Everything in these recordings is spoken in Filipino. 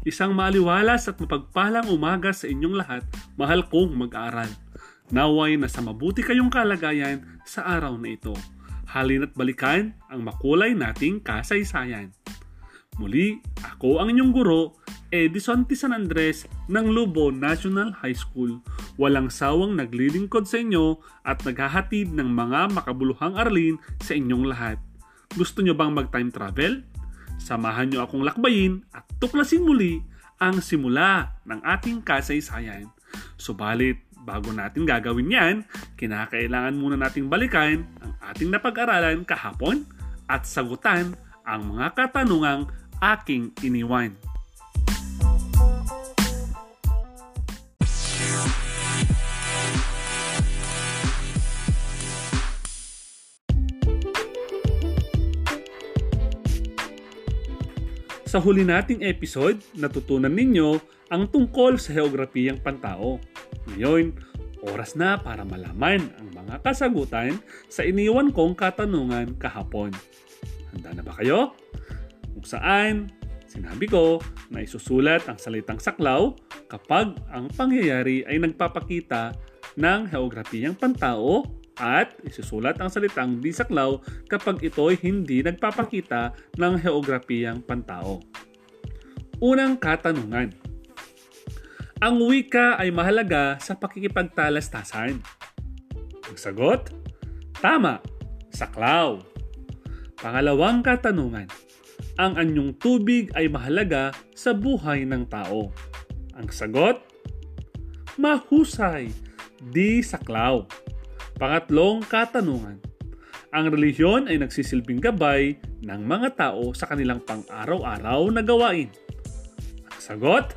Isang maliwalas at mapagpalang umaga sa inyong lahat, mahal kong mag-aaral. Naway na sa mabuti kayong kalagayan sa araw na ito. Halina't balikan ang makulay nating kasaysayan. Muli, ako ang inyong guro, Edison T. San Andres ng Lubo National High School. Walang sawang naglilingkod sa inyo at naghahatid ng mga makabuluhang aralin sa inyong lahat. Gusto nyo bang mag-time travel? Samahan nyo akong lakbayin at tuklasin muli ang simula ng ating kasaysayan. Subalit, bago natin gagawin yan, kinakailangan muna nating balikan ang ating napag-aralan kahapon at sagutan ang mga katanungang aking iniwan. Sa huli nating episode, natutunan ninyo ang tungkol sa heograpiyang pantao. Ngayon, oras na para malaman ang mga kasagutan sa iniwan kong katanungan kahapon. Handa na ba kayo? Kung saan, sinabi ko na isusulat ang salitang saklaw kapag ang pangyayari ay nagpapakita ng heograpiyang pantao at isusulat ang salitang di saklaw kapag ito ay hindi nagpapakita ng heograpiyang pantao. Unang katanungan. Ang wika ay mahalaga sa pakikipagtalastasan. Ang sagot? Tama, saklaw. Pangalawang katanungan. Ang anyong tubig ay mahalaga sa buhay ng tao. Ang sagot? Mahusay, di saklaw. Pangatlong katanungan. Ang relihiyon ay nagsisilbing gabay ng mga tao sa kanilang pang-araw-araw na gawain. Ang sagot?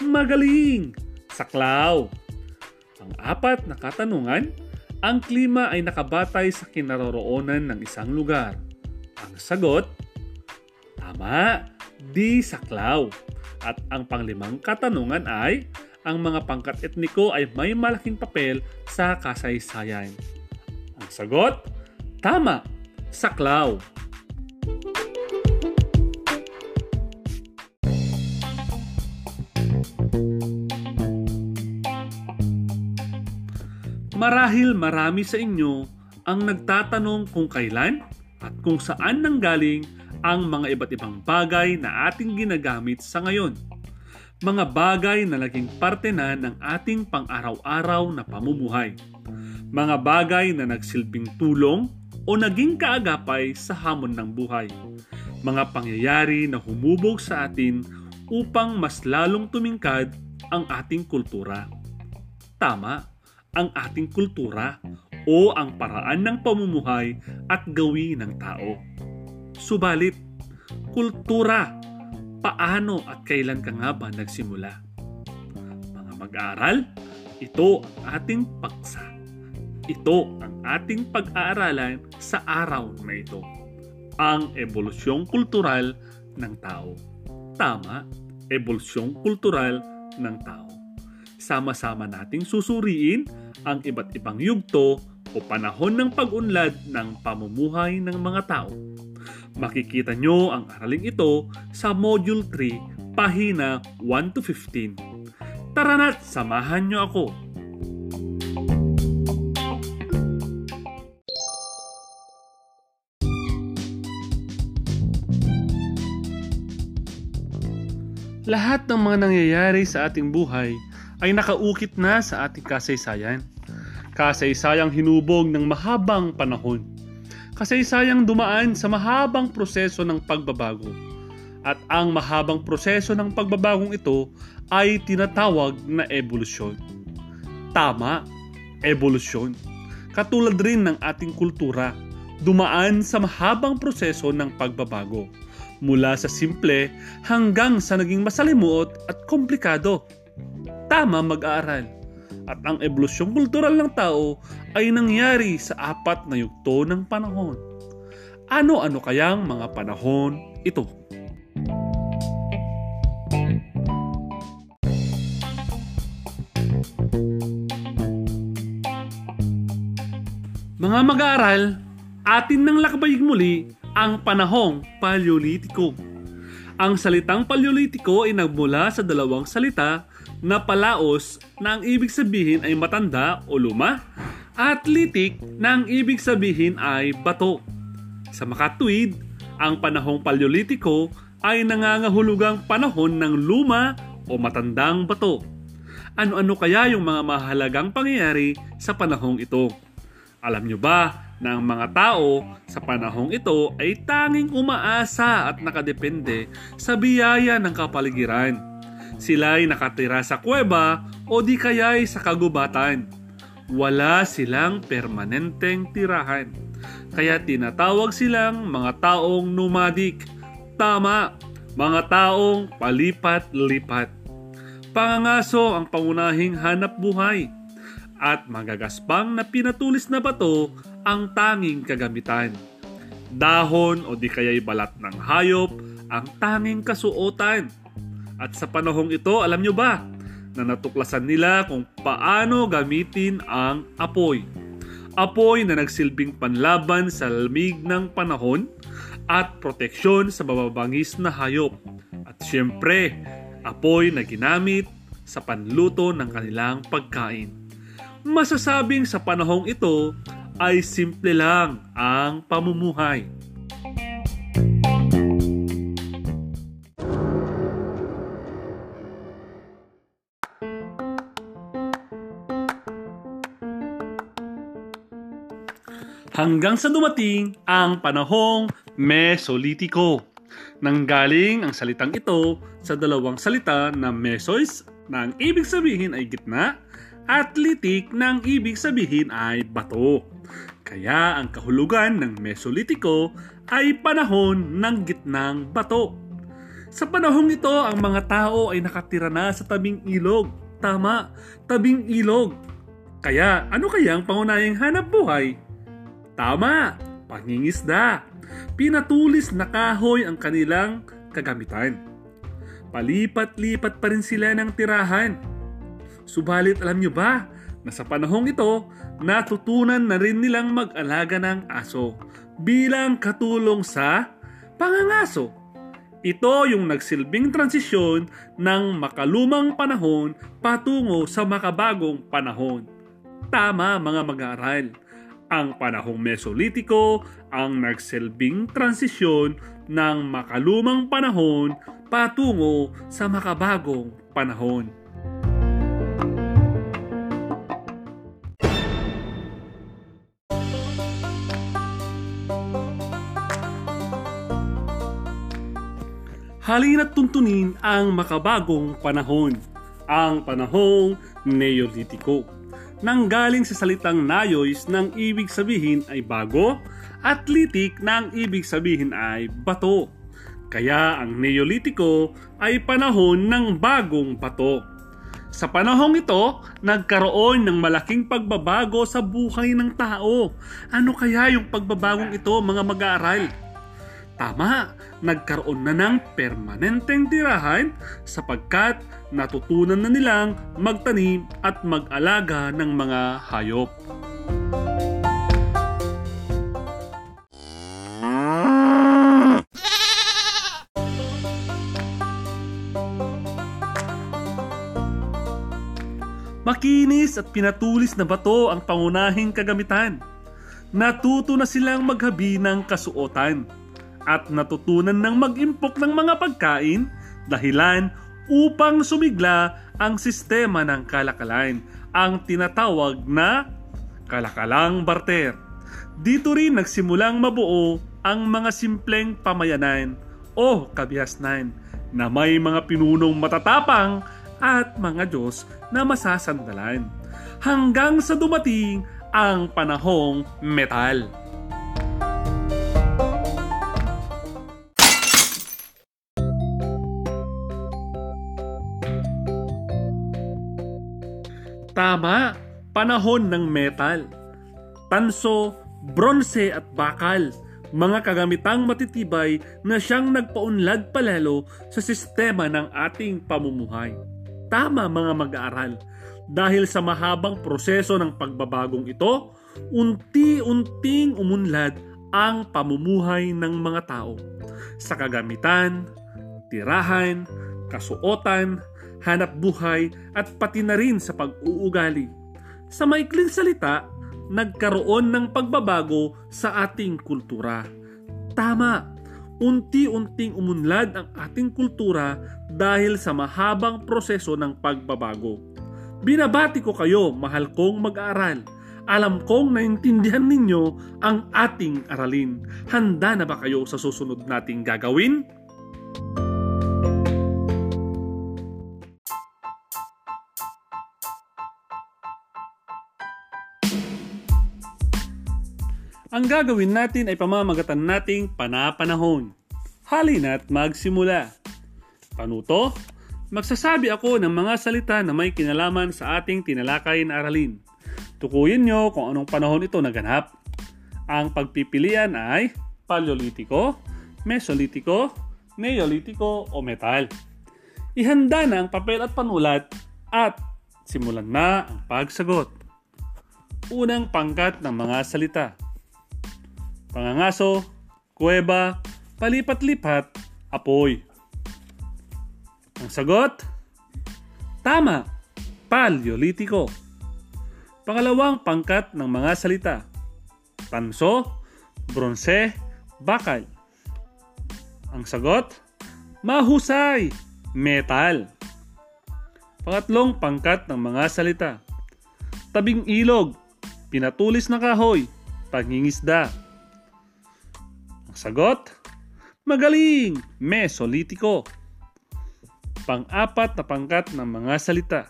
Magaling! Saklaw! Ang apat na katanungan, ang klima ay nakabatay sa kinaroroonan ng isang lugar. Ang sagot? Tama! Di saklaw! At ang panglimang katanungan ay, ang mga pangkat etniko ay may malaking papel sa kasaysayan? Ang sagot? Tama! Saklaw! Marahil marami sa inyo ang nagtatanong kung kailan at kung saan nanggaling ang mga iba't ibang bagay na ating ginagamit sa ngayon mga bagay na naging parte na ng ating pang-araw-araw na pamumuhay. Mga bagay na nagsilbing tulong o naging kaagapay sa hamon ng buhay. Mga pangyayari na humubog sa atin upang mas lalong tumingkad ang ating kultura. Tama, ang ating kultura o ang paraan ng pamumuhay at gawin ng tao. Subalit, kultura paano at kailan ka nga ba nagsimula? Mga mag-aaral, ito ang ating paksa. Ito ang ating pag-aaralan sa araw na ito. Ang evolusyong kultural ng tao. Tama, evolusyong kultural ng tao. Sama-sama nating susuriin ang iba't ibang yugto o panahon ng pag-unlad ng pamumuhay ng mga tao Makikita nyo ang araling ito sa Module 3, pahina 1 to 15. Tara na't samahan nyo ako. Lahat ng mga nangyayari sa ating buhay ay nakaukit na sa ating kasaysayan. Kasaysayang hinubog ng mahabang panahon kasaysayang dumaan sa mahabang proseso ng pagbabago. At ang mahabang proseso ng pagbabagong ito ay tinatawag na evolusyon. Tama, evolusyon. Katulad rin ng ating kultura, dumaan sa mahabang proseso ng pagbabago. Mula sa simple hanggang sa naging masalimuot at komplikado. Tama mag-aaral at ang evolusyong kultural ng tao ay nangyari sa apat na yugto ng panahon. Ano-ano kayang mga panahon ito? Mga mag-aaral, atin nang lakbayig muli ang panahong Paleolitiko. Ang salitang paleolitiko ay nagmula sa dalawang salita na palaos na ang ibig sabihin ay matanda o luma at litik na ang ibig sabihin ay bato. Sa makatwid, ang panahong paleolitiko ay nangangahulugang panahon ng luma o matandang bato. Ano-ano kaya yung mga mahalagang pangyayari sa panahong ito? Alam nyo ba na ang mga tao sa panahong ito ay tanging umaasa at nakadepende sa biyaya ng kapaligiran. Sila ay nakatira sa kuweba o di kaya'y sa kagubatan. Wala silang permanenteng tirahan. Kaya tinatawag silang mga taong nomadic. Tama, mga taong palipat-lipat. Pangangaso ang pangunahing hanap buhay at magagaspang na pinatulis na bato ang tanging kagamitan. Dahon o di kaya'y balat ng hayop ang tanging kasuotan. At sa panahong ito, alam nyo ba, na natuklasan nila kung paano gamitin ang apoy. Apoy na nagsilbing panlaban sa lamig ng panahon at proteksyon sa mababangis na hayop. At syempre, apoy na ginamit sa panluto ng kanilang pagkain. Masasabing sa panahong ito ay simple lang ang pamumuhay. Hanggang sa dumating ang panahong Mesolitiko. Nanggaling ang salitang ito sa dalawang salita na mesois na ang ibig sabihin ay gitna at litik na ang ibig sabihin ay bato. Kaya ang kahulugan ng Mesolitiko ay panahon ng gitnang bato. Sa panahong ito, ang mga tao ay nakatira na sa tabing ilog. Tama, tabing ilog. Kaya ano kaya ang pangunahing hanap buhay? Tama, pangingisda. Pinatulis na kahoy ang kanilang kagamitan. Palipat-lipat pa rin sila ng tirahan. Subalit alam nyo ba na sa panahong ito, natutunan na rin nilang mag-alaga ng aso bilang katulong sa pangangaso. Ito yung nagsilbing transisyon ng makalumang panahon patungo sa makabagong panahon. Tama mga mag-aaral. Ang panahong Mesolitiko ang nagsilbing transisyon ng makalumang panahon patungo sa makabagong panahon. halina't tuntunin ang makabagong panahon, ang panahong Neolitiko. Nanggaling sa salitang nayois nang ibig sabihin ay bago at litik na ibig sabihin ay bato. Kaya ang Neolitiko ay panahon ng bagong bato. Sa panahong ito, nagkaroon ng malaking pagbabago sa buhay ng tao. Ano kaya yung pagbabagong ito mga mag-aaral? Tama, nagkaroon na ng permanenteng tirahan sapagkat natutunan na nilang magtanim at mag-alaga ng mga hayop. Makinis at pinatulis na bato ang pangunahing kagamitan. Natuto na silang maghabi ng kasuotan at natutunan ng mag-impok ng mga pagkain dahilan upang sumigla ang sistema ng kalakalan, ang tinatawag na kalakalang barter. Dito rin nagsimulang mabuo ang mga simpleng pamayanan o kabihasnan na may mga pinunong matatapang at mga Diyos na masasandalan hanggang sa dumating ang panahong metal. Tama, panahon ng metal. Tanso, bronse at bakal, mga kagamitang matitibay na siyang nagpaunlad palalo sa sistema ng ating pamumuhay. Tama mga mag-aaral, dahil sa mahabang proseso ng pagbabagong ito, unti-unting umunlad ang pamumuhay ng mga tao sa kagamitan, tirahan, kasuotan, hanap buhay at pati na rin sa pag-uugali. Sa maikling salita, nagkaroon ng pagbabago sa ating kultura. Tama, unti-unting umunlad ang ating kultura dahil sa mahabang proseso ng pagbabago. Binabati ko kayo, mahal kong mag-aaral. Alam kong naintindihan ninyo ang ating aralin. Handa na ba kayo sa susunod nating gagawin? Ang gagawin natin ay pamamagatan nating panapanahon. Halina't magsimula. Panuto, magsasabi ako ng mga salita na may kinalaman sa ating tinalakay na aralin. Tukuyin nyo kung anong panahon ito naganap. Ang pagpipilian ay Paleolitiko, Mesolitiko, Neolitiko o Metal. Ihanda na ang papel at panulat at simulan na ang pagsagot. Unang pangkat ng mga salita pangangaso, kuweba, palipat-lipat, apoy. Ang sagot? Tama, paleolitiko. Pangalawang pangkat ng mga salita. Tanso, bronse, bakal. Ang sagot? Mahusay, metal. Pangatlong pangkat ng mga salita. Tabing ilog, pinatulis na kahoy, pangingisda. Sagot? Magaling! Mesolitiko. Pang-apat na pangkat ng mga salita.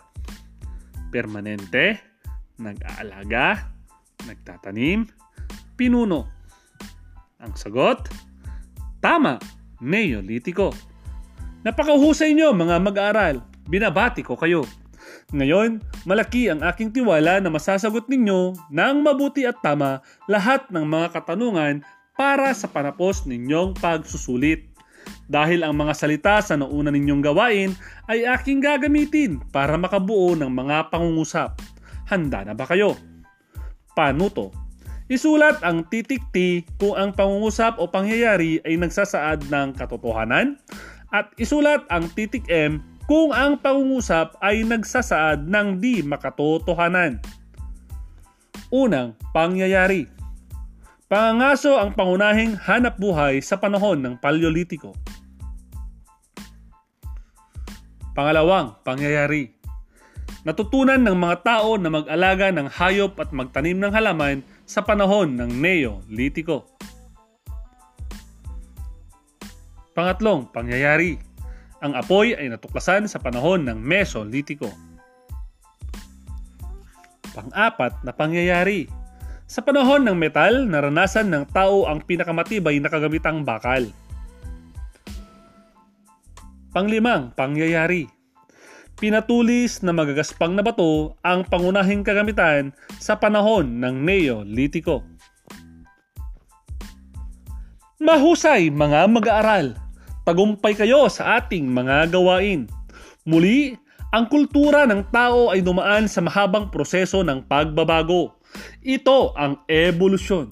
Permanente, nag-aalaga, nagtatanim, pinuno. Ang sagot? Tama! Neolitiko. Napakahusay nyo mga mag-aaral. Binabati ko kayo. Ngayon, malaki ang aking tiwala na masasagot ninyo ng mabuti at tama lahat ng mga katanungan para sa panapos ninyong pagsusulit. Dahil ang mga salita sa nauna ninyong gawain ay aking gagamitin para makabuo ng mga pangungusap. Handa na ba kayo? Paano to? Isulat ang titik T kung ang pangungusap o pangyayari ay nagsasaad ng katotohanan at isulat ang titik M kung ang pangungusap ay nagsasaad ng di makatotohanan. Unang pangyayari Pangangaso ang pangunahing hanap buhay sa panahon ng Paleolitiko. Pangalawang pangyayari. Natutunan ng mga tao na mag-alaga ng hayop at magtanim ng halaman sa panahon ng Neolitiko. Pangatlong pangyayari. Ang apoy ay natuklasan sa panahon ng Mesolitiko. Pang-apat na pangyayari sa panahon ng metal, naranasan ng tao ang pinakamatibay na kagamitang bakal. Panglimang, pangyayari. Pinatulis na magagaspang na bato ang pangunahing kagamitan sa panahon ng Neolitiko. Mahusay mga mag-aaral! Tagumpay kayo sa ating mga gawain. Muli, ang kultura ng tao ay dumaan sa mahabang proseso ng pagbabago ito ang evolusyon.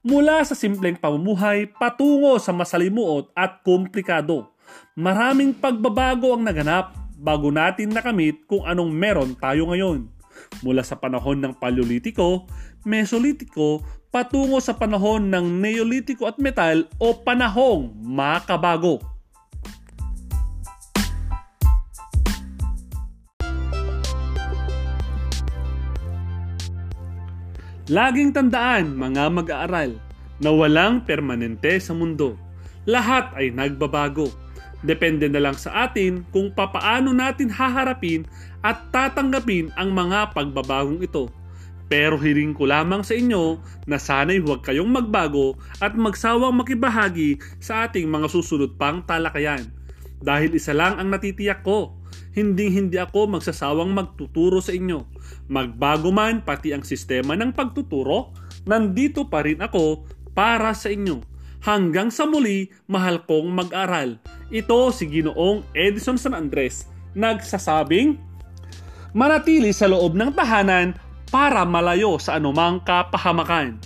Mula sa simpleng pamumuhay patungo sa masalimuot at komplikado. Maraming pagbabago ang naganap bago natin nakamit kung anong meron tayo ngayon. Mula sa panahon ng Paleolitiko, Mesolitiko, patungo sa panahon ng Neolitiko at Metal o panahong makabago. Laging tandaan mga mag-aaral na walang permanente sa mundo. Lahat ay nagbabago. Depende na lang sa atin kung papaano natin haharapin at tatanggapin ang mga pagbabagong ito. Pero hiring ko lamang sa inyo na sana'y huwag kayong magbago at magsawang makibahagi sa ating mga susunod pang talakayan. Dahil isa lang ang natitiyak ko, hindi hindi ako magsasawang magtuturo sa inyo. Magbago man pati ang sistema ng pagtuturo, nandito pa rin ako para sa inyo. Hanggang sa muli, mahal kong mag-aral. Ito si Ginoong Edison San Andres, nagsasabing, Manatili sa loob ng tahanan para malayo sa anumang kapahamakan.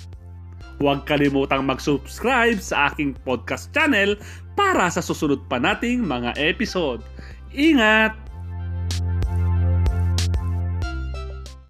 Huwag kalimutang mag-subscribe sa aking podcast channel para sa susunod pa nating mga episode. Ingat!